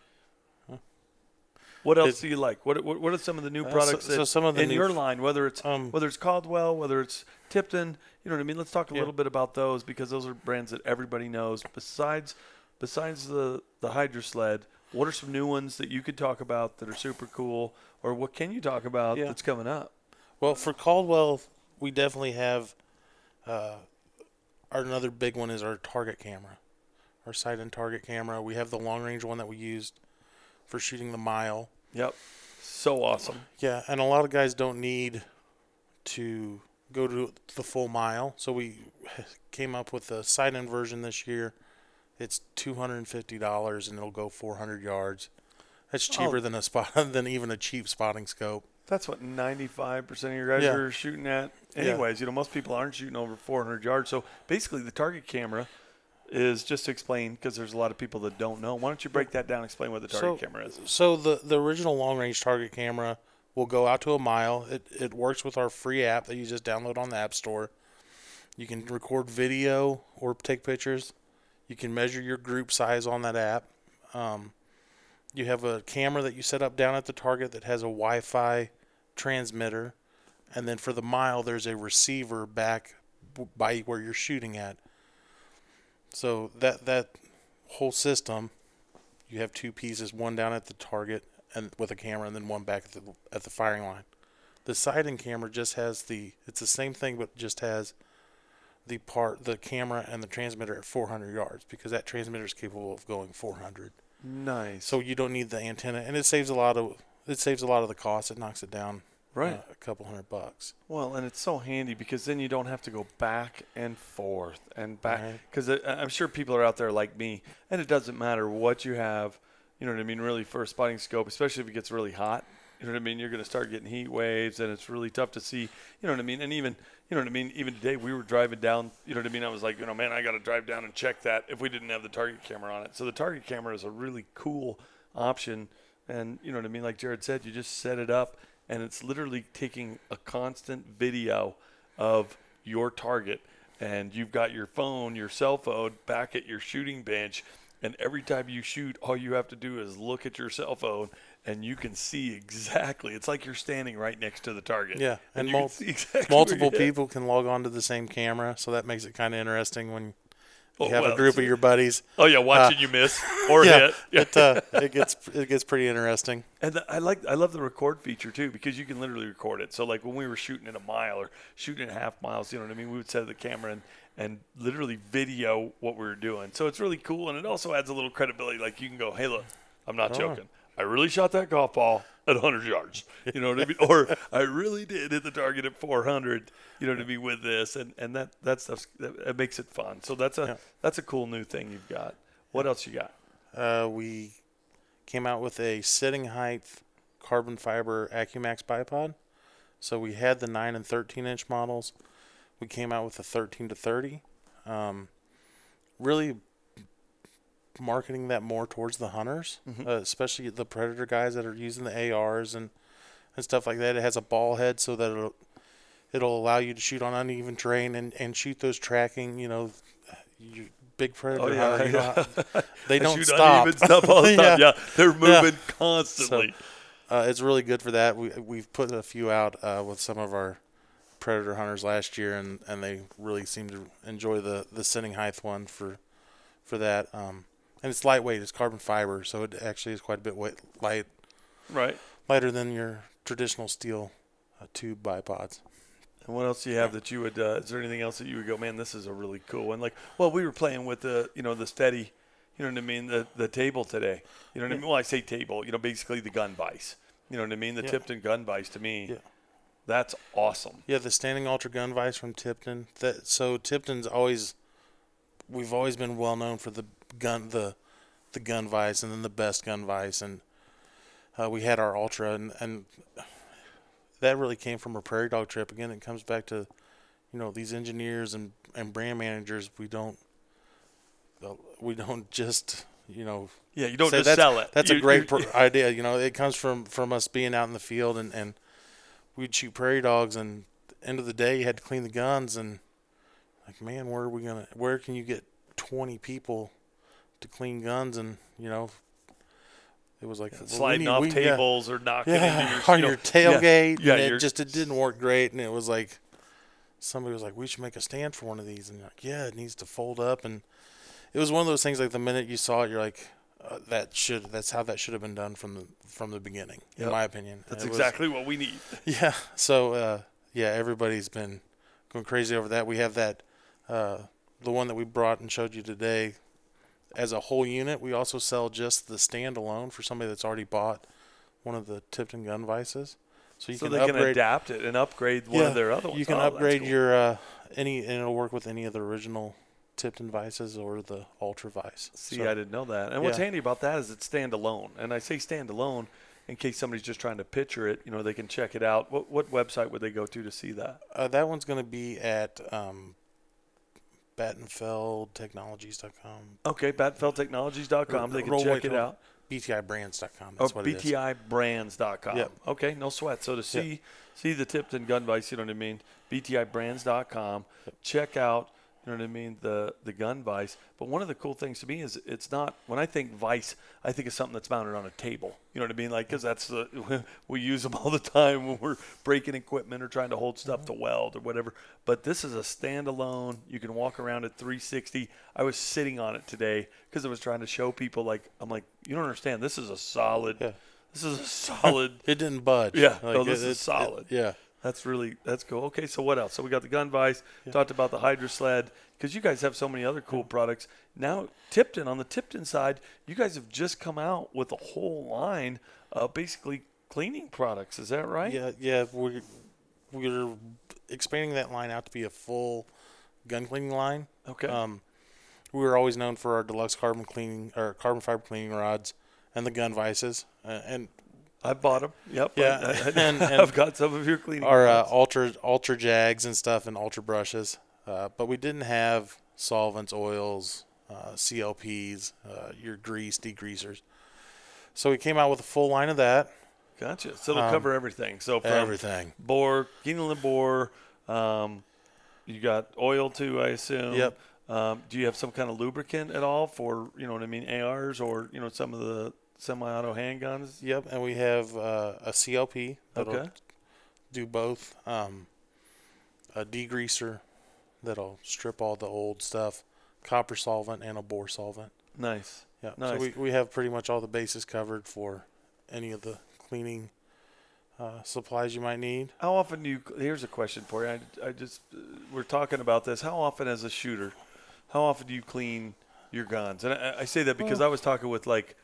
What else do you like? What, what what are some of the new Uh, products so that some of the in new your f- line, whether it's Um, whether it's Caldwell, whether it's Tipton, you know what I mean? Let's talk a Yeah. little bit about those because those are brands that everybody knows. Besides besides the the Hydro Sled, what are some new ones that you could talk about that are super cool, or what can you talk about Yeah. that's coming up? Well, for Caldwell, we definitely have. Uh, our another big one is our target camera, our sight and target camera. We have the long range one that we used for shooting the mile. Yep, so awesome. Yeah, and a lot of guys don't need to go to the full mile, so we [LAUGHS] came up with a sight-in version this year. It's two hundred and fifty dollars, and it'll go four hundred yards. That's oh. cheaper Oh. than a spot [LAUGHS] than even a cheap spotting scope. That's what 95% of your guys Yeah. are shooting at. Yeah. Anyways, you know, most people aren't shooting over 400 yards. So basically, the target camera is just to explain because there's a lot of people that don't know. Why don't you break that down? and Explain what the target So- camera is. So the the original long range target camera will go out to a mile. It it works with our free app that you just download on the App Store. You can record video or take pictures. You can measure your group size on that app. Um, you have a camera that you set up down at the target that has a Wi-Fi transmitter, and then for the mile, there's a receiver back by where you're shooting at. So that that whole system you have two pieces, one down at the target and with a camera, and then one back at the at the firing line. The sighting camera just has the it's the same thing, but just has the part the camera and the transmitter at 400 yards because that transmitter is capable of going 400. Nice. So you don't need the antenna, and it saves a lot of it saves a lot of the cost. It knocks it down right. uh, a couple hundred bucks. Well, and it's so handy because then you don't have to go back and forth and back. Right. Because I'm sure people are out there like me, and it doesn't matter what you have. You know what I mean? Really, for a spotting scope, especially if it gets really hot. You know what I mean? You're going to start getting heat waves, and it's really tough to see. You know what I mean? And even, you know what I mean? Even today, we were driving down. You know what I mean? I was like, you know, man, I got to drive down and check that if we didn't have the target camera on it. So the target camera is a really cool option, and you know what I mean? Like Jared said, you just set it up, and it's literally taking a constant video of your target, and you've got your phone, your cell phone, back at your shooting bench. And every time you shoot, all you have to do is look at your cell phone, and you can see exactly. It's like you're standing right next to the target. Yeah, and, and mul- [LAUGHS] exactly Multiple people can log on to the same camera, so that makes it kind of interesting when you Oh, have well, a group of your buddies. Oh yeah, watching you miss or yeah, hit. Yeah. it [LAUGHS] uh, it gets it gets pretty interesting. And the, I like I love the record feature too because you can literally record it. So like when we were shooting in a mile or shooting in half miles, you know what I mean? We would set the camera and and literally video what we were doing. So it's really cool and it also adds a little credibility. Like you can go, hey, look, I'm not Oh. joking. I really shot that golf ball at 100 yards. You know what I mean? or I really did hit the target at 400. You know what I mean with this and and that that stuff that, makes it fun. So that's a Yeah. that's a cool new thing you've got. What else you got? Uh, we came out with a sitting height carbon fiber AccuMax bipod. So we had the 9 and 13 inch models. We came out with a 13 to 30. Um, really marketing that more towards the hunters, Mhm. uh, especially the predator guys that are using the ARs and, and stuff like that. It has a ball head so that it'll, it'll allow you to shoot on uneven terrain and, and shoot those tracking, you know, you, big predator Oh, yeah, hunter, know, [LAUGHS] yeah. they don't stop. uneven stuff all the [LAUGHS] time. Yeah. yeah. they're moving constantly. uh, it's really good for that. We we've put a few out uh, with some of our predator hunters last year, and, and they really seem to enjoy the the sitting height one for for that. Um, and it's lightweight. It's carbon fiber, so it actually is quite a bit weight, light right. lighter than your traditional steel uh, tube bipods. And what else do you have that you would? Uh, is there anything else that you would go, man? This is a really cool one. Like, well, we were playing with the, you know, the steady, you know what I mean, the the table today. You know what I mean? Well, I say table. You know, basically the gun vise. You know what I mean? The Yeah. Tipton gun vise to me, Yeah. that's awesome. Yeah, the standing ultra gun vise from Tipton. That so Tipton's always we've always been well known for the gun the the gun vise and then the best gun vise and uh, we had our ultra and, and that really came from a prairie dog trip. Again, it comes back to, you know, these engineers and and brand managers. We don't, we don't [LAUGHS] just, you know, Yeah, you don't just that's, sell it. That's You- a great you- [LAUGHS] idea. You know, it comes from from us being out in the field and and we'd shoot prairie dogs and end of the day you had to clean the guns and like man, where are we gonna? Where can you get twenty people to clean guns and you know. It was like well, sliding need- off we- yeah. tables or knocking yeah, your, [LAUGHS] on you know, your tailgate. Yeah, and it just it didn't work great, and it was like somebody was like, "We should make a stand for one of these," and you're like, "Yeah, it needs to fold up." And it was one of those things. Like the minute you saw it, you're like, uh, "That should that's how that should have been done from the from the beginning," Yep. in my opinion. That's It was- exactly what we need. [LAUGHS] yeah. So uh, yeah, everybody's been going crazy over that. We have that uh, the one that we brought and showed you today as a whole unit. We also sell just the standalone for somebody that's already bought one of the Tipton gun vices. So you so can they can adapt it and upgrade one yeah, of their other ones. You can Oh, upgrade cool. your uh, any, and it'll work with any of the original Tipton vices or the Ultra vice. See, So- I didn't know that. And what's handy about that is it's standalone. And I say standalone in case somebody's just trying to picture it. You know, they can check it out. What what website would they go to to see that? Uh, that one's going to be at um, battenfeldtechnologies.com. Okay, batfeldtechnologies.com. They can check it out. BTIbrands.com. Oh, That's what. BTIbrands.com. Yep. Okay, no sweat. So to see see the Tipton gun vice, you know what I mean? BTIbrands.com. Check out, you know what I mean, the the gun vice. But one of the cool things to me is it's not when I think vice, I think of something that's mounted on a table. You know what I mean? Like because that's the [LAUGHS] we use them all the time when we're breaking equipment or trying to hold stuff to mm-hmm. weld or whatever. But this is a standalone. You can walk around at 360. I was sitting on it today because I was trying to show people like I'm like you don't understand. This is a solid. Yeah. This is a [LAUGHS] solid. It didn't budge. Yeah, Like, no, this it- is solid. it- yeah. That's really that's cool. Okay, so what else? So we got the gun vice. Talked about the Hydro sled because you guys have so many other cool products. Now Tipton on the Tipton side, you guys have just come out with a whole line of basically cleaning products. Is that right? Yeah, yeah. We're, we're expanding that line out to be a full gun cleaning line. Okay. Um, we were always known for our deluxe carbon cleaning or carbon fiber cleaning rods and the gun vices. Uh, and I bought them. Yep. Yeah, I, I, [LAUGHS] and- have got some of your cleaning. our uh, ultra ultra jags and stuff and ultra brushes. Uh, but we didn't have solvents, oils, uh, CLPs, uh, your grease degreasers. So we came out with a full line of that. gotcha. So it'll um, cover everything. So from Everything. bore, Keeneland bore. Um, you got oil too, I assume. Yep. Um, do you have some kind of lubricant at all for you know what I mean, ARs or you know some of the semi-auto handguns? Yep, and we have uh, a CLP that'll Okay. do both. Um, a degreaser that'll strip all the old stuff, copper solvent, and a bore solvent. Nice. Yeah, Nice. so we, we have pretty much all the bases covered for any of the cleaning uh, supplies you might need. How often do you? Here's a question for you. I, I just uh, we're talking about this. How often, as a shooter, how often do you clean your guns? And I, I say that because I was talking with like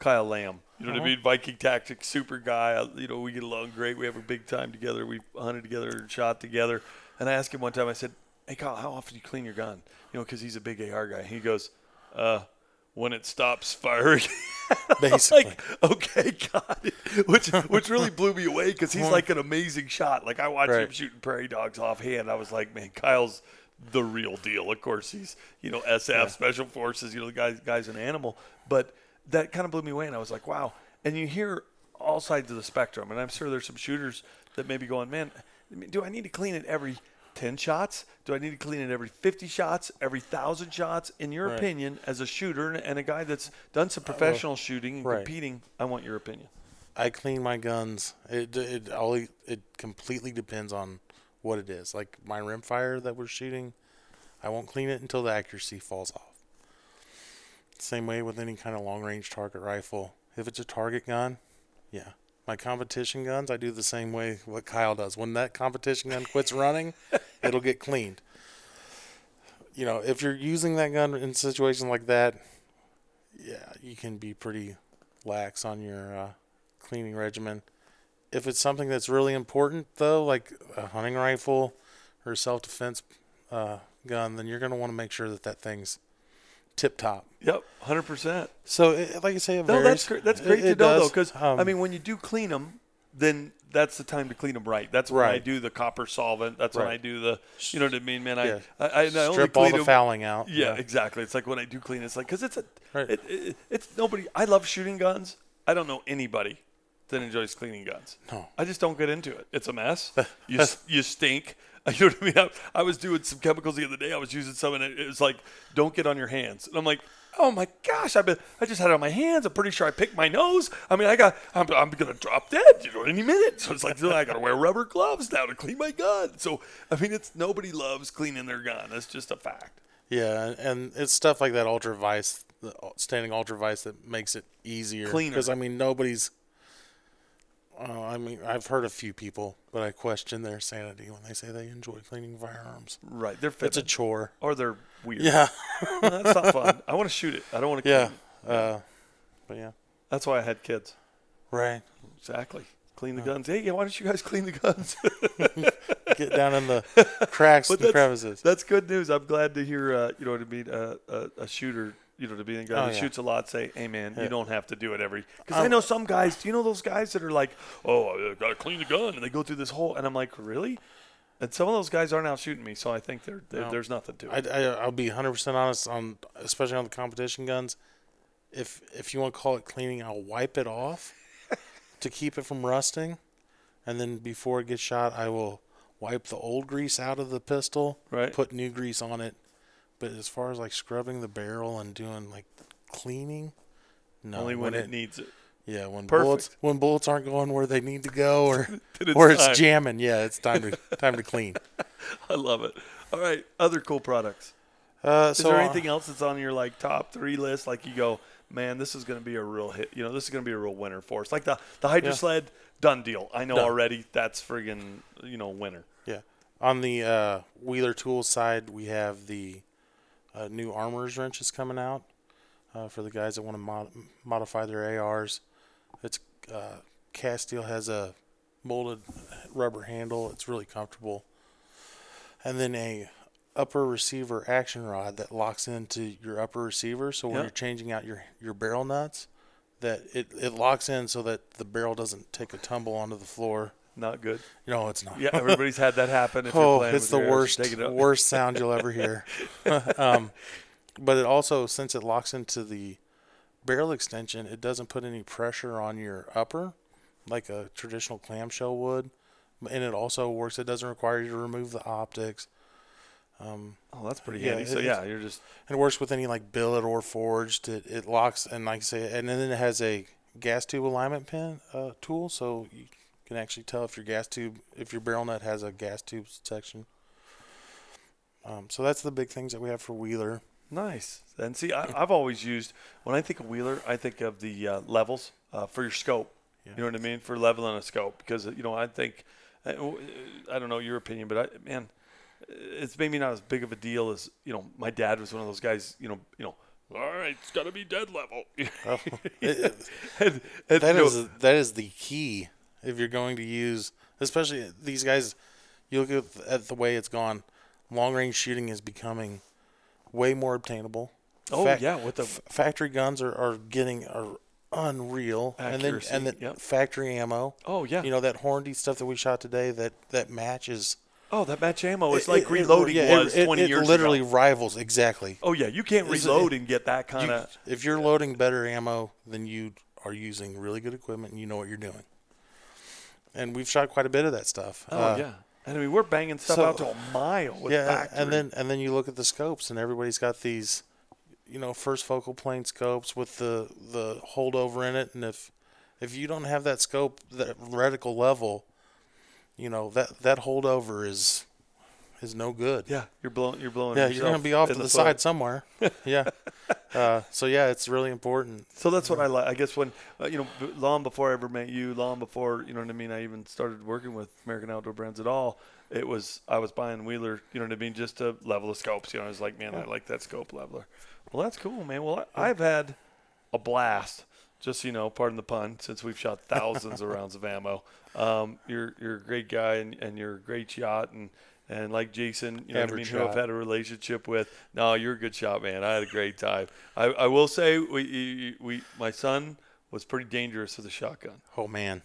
Kyle Lamb. You know what I Uh-huh. mean? Viking Tactics, super guy. You know, we get along great. We have a big time together. We hunted together and shot together. And I asked him one time. I said, "Hey, Kyle, how often do you clean your gun?" You know, because he's a big AR guy. He goes, "Uh." When it stops firing, [LAUGHS] Basically. like, okay, got it. Which which really [LAUGHS] blew me away because he's like an amazing shot. Like I watched him shooting prairie dogs offhand. I was like, man, Kyle's the real deal. Of course, he's you know SF Special Forces. You know, the guy guy's an animal. But that kind of blew me away, and I was like, wow. And you hear all sides of the spectrum, and I'm sure there's some shooters that may be going, man, do I need to clean it every? 10 shots? Do I need to clean it every 50 shots, every 1,000 shots? In your Right. opinion, as a shooter and a guy that's done some professional shooting and right. competing, I want your opinion. I clean my guns. It it all it completely depends on what it is. Like my rimfire that we're shooting, I won't clean it until the accuracy falls off. Same way with any kind of long range target rifle. If it's a target gun, yeah. My competition guns, I do the same way what Kyle does. When that competition gun quits running, [LAUGHS] it'll get cleaned. You know, if you're using that gun in situations like that, yeah, you can be pretty lax on your uh, cleaning regimen. If it's something that's really important, though, like a hunting rifle or a self defense uh, gun, then you're going to want to make sure that that thing's tip top. Yep, 100%. So, it, like I say, No, varies. that's great. That's It- great to it know though, because Um, I mean, when you do clean them, then that's the time to clean them right. That's when I do the copper solvent. That's when I do the, you know what I mean, man. I Yeah. I, I, I only Strip all the 'em- fouling out. Yeah, exactly. It's like when I do clean, it's like because it's a, Right. it, it, it's nobody. I love shooting guns. I don't know anybody that enjoys cleaning guns. No. I just don't get into it. It's a mess. [LAUGHS] you you stink. [LAUGHS] You know what I mean? I, I was doing some chemicals the other day. I was using some, and it, it was like, "Don't get on your hands." And I'm like, "Oh my gosh! I've been, I just had it on my hands. I'm pretty sure I picked my nose. I mean, I got, I'm, I'm gonna drop dead, you know, any minute. So it's like, I gotta wear rubber gloves now to clean my gun. So I mean, it's nobody loves cleaning their gun. That's just a fact. Yeah, and- and it's stuff like that ultra vice, the uh, standing ultra vice that makes it easier. Cleaner. Because I mean, nobody's. Uh, I mean, I've heard a few people, but I question their sanity when they say they enjoy cleaning firearms. Right? They're It's a chore. or they're weird. Yeah, [LAUGHS] that's not fun. I want to shoot it. I don't want to. yeah, Clean it. uh, but yeah, That's why I had kids. right. Exactly. Clean the guns. Hey, why don't you guys clean the guns? [LAUGHS] Get down in the [LAUGHS] cracks But and that's- crevices. That's good news. I'm glad to hear. Uh, you know what I mean? Uh, a, a shooter. You know, to be a guy Oh, who yeah. shoots a lot. Say, hey man, you don't have to do it every. Because I Um, know some guys. Do you know those guys that are like, oh, I gotta clean the gun, and they go through this whole. And I'm like, really? And some of those guys aren't out shooting me, so I think they're, they're- No. there's nothing to it. I, I, I'll be 100% honest on, especially on the competition guns. If if you want to call it cleaning, I'll wipe it off to keep it from rusting, and then before it gets shot, I will wipe the old grease out of the pistol, Right. Put new grease on it. But as far as like scrubbing the barrel and doing like cleaning, no. Only when it needs it. yeah, when Perfect. bullets when bullets aren't going where they need to go, or [LAUGHS] it's or it's time. jamming. Yeah, it's time to [LAUGHS] time to clean. I love it. All right, other cool products. Uh, Is so there anything else that's on your like top three list? Like you go, man, this is going to be a real hit. You know, this is going to be a real winner for us. Like the the Hydro Yeah. Sled, done deal. I know Done. already. That's friggin' you know winner. Yeah. On the uh, Wheeler Tools side, we have the uh, new armorer's wrenches coming out uh, for the guys that want to mod- modify their ARs. It's uh, cast steel has a molded rubber handle. It's really comfortable. And then a upper receiver action rod that locks into your upper receiver. So when Yeah. you're changing out your, your barrel nuts, that it, it locks in so that the barrel doesn't take a tumble onto the floor. Not good. No, it's not. Yeah, everybody's had that happen. Oh, playing it's the worst, it worst sound you'll ever hear. [LAUGHS] um, but it also, since it locks into the barrel extension, it doesn't put any pressure on your upper, like a traditional clamshell would. And it also works. It doesn't require you to remove the optics. Um, Oh, that's pretty Yeah, handy. So yeah, you're just and it works with any like billet or forged. It, it locks and like I say, and then it has a gas tube alignment pin uh, tool, so you can actually tell if your gas tube, if your barrel nut has a gas tube section. Um, so that's the big things that we have for Wheeler. nice. And see, I, I've always used when I think of Wheeler, I think of the uh, levels uh, for your scope. Yeah. You know what I mean for leveling a scope because you know I think I, I don't know your opinion, but I man, it's maybe not as big of a deal as you know. My dad was one of those guys. You know, you know. All right, it's got to be dead level. Oh, it- it- [LAUGHS] and, and, that you know, is that is the key if you're going to use, especially these guys. You look at, at the way it's gone. Long range shooting is becoming way more obtainable. oh Fac- yeah, with the F- factory guns are, are getting are unreal, and then Accuracy, and then yep. factory ammo. oh yeah, You know that Hornady stuff that we shot today. That that matches. oh that match ammo. is like it- reloading yeah, it- was it, 20 it years literally ago. rivals exactly. Oh yeah, you can't reload and get that kind of. if you're loading better ammo, then you are using really good equipment and you know what you're doing. And we've shot quite a bit of that stuff. Oh Uh, yeah, and I mean we're banging stuff so- out to a mile with yeah, factory. and then and then you look at the scopes, and everybody's got these, you know, first focal plane scopes with the the holdover in it, and if if you don't have that scope, that reticle level, you know that that holdover is is no good. yeah, you're blowing. You're blowing. Yeah, you're gonna be off to the, foot. side somewhere. [LAUGHS] yeah. Uh, so yeah, it's really important. So that's what I like. I guess when uh, you know, long before I ever met you, long before you know what I mean, I even started working with American Outdoor Brands at all. It was I was buying Wheeler, you know what I mean, just to level the scopes. You know, I was like, man, I like that scope leveler. Well, that's cool, man. Well, I, I've had a blast. Just so you know, pardon the pun, since we've shot thousands of [LAUGHS] rounds of ammo. Um, you're you're a great guy and, and you're a great shot and and like Jason, you know what I mean, Average who I've had a relationship with. No, you're a good shot, man. I had a great time. I, I will say we we my son was pretty dangerous with a shotgun. Oh man,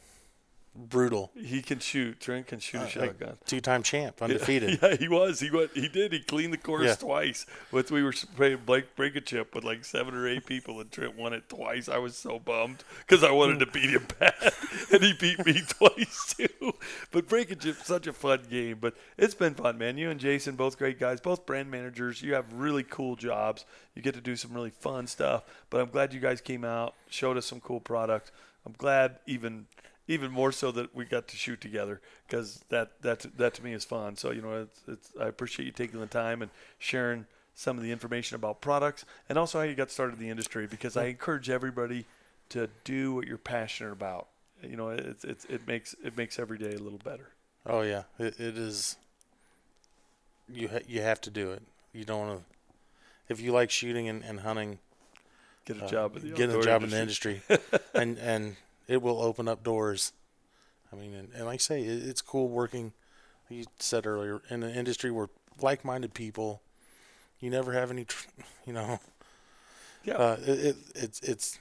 brutal. He can shoot. Trent can shoot a Uh, like shotgun. Two-time champ, [LAUGHS] undefeated. Yeah, he was. He went. He did. He cleaned the course Yeah. twice. With we were playing Blake break a chip with like seven or eight people, and Trent won it twice. I was so bummed because I wanted to beat him bad, [LAUGHS] and he beat me [LAUGHS] twice too. But break a chip, such a fun game. But it's been fun, man. You and Jason, both great guys, both brand managers. You have really cool jobs. You get to do some really fun stuff. But I'm glad you guys came out, showed us some cool product. I'm glad even even more so that we got to shoot together because that that that to me is fun. So you know, it's, it's I appreciate you taking the time and sharing some of the information about products and also how you got started in the industry because I encourage everybody to do what you're passionate about. You know, it's, it's it makes it makes every day a little better. Oh yeah, it, it is. You ha- you have to do it. You don't want to. If you like shooting and, and hunting, Get a uh, job in the get a job in the industry. industry, [LAUGHS] and and it will open up doors. I mean, and, and like I say, it, it's cool working. You said earlier in an industry where like-minded people, you never have any, tr- [LAUGHS] you know. Yeah. Uh, it, it it's it's.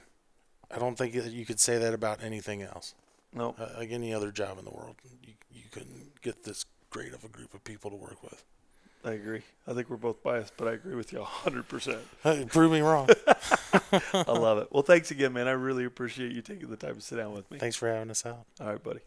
I don't think that you could say that about anything else. No, Uh, like any other job in the world, you you couldn't get this great of a group of people to work with. I agree. I think we're both biased, but I agree with you 100%. Hey, prove me wrong. [LAUGHS] I love it. Well, thanks again, man. I really appreciate you taking the time to sit down with me. Thanks for having us out. All right, buddy.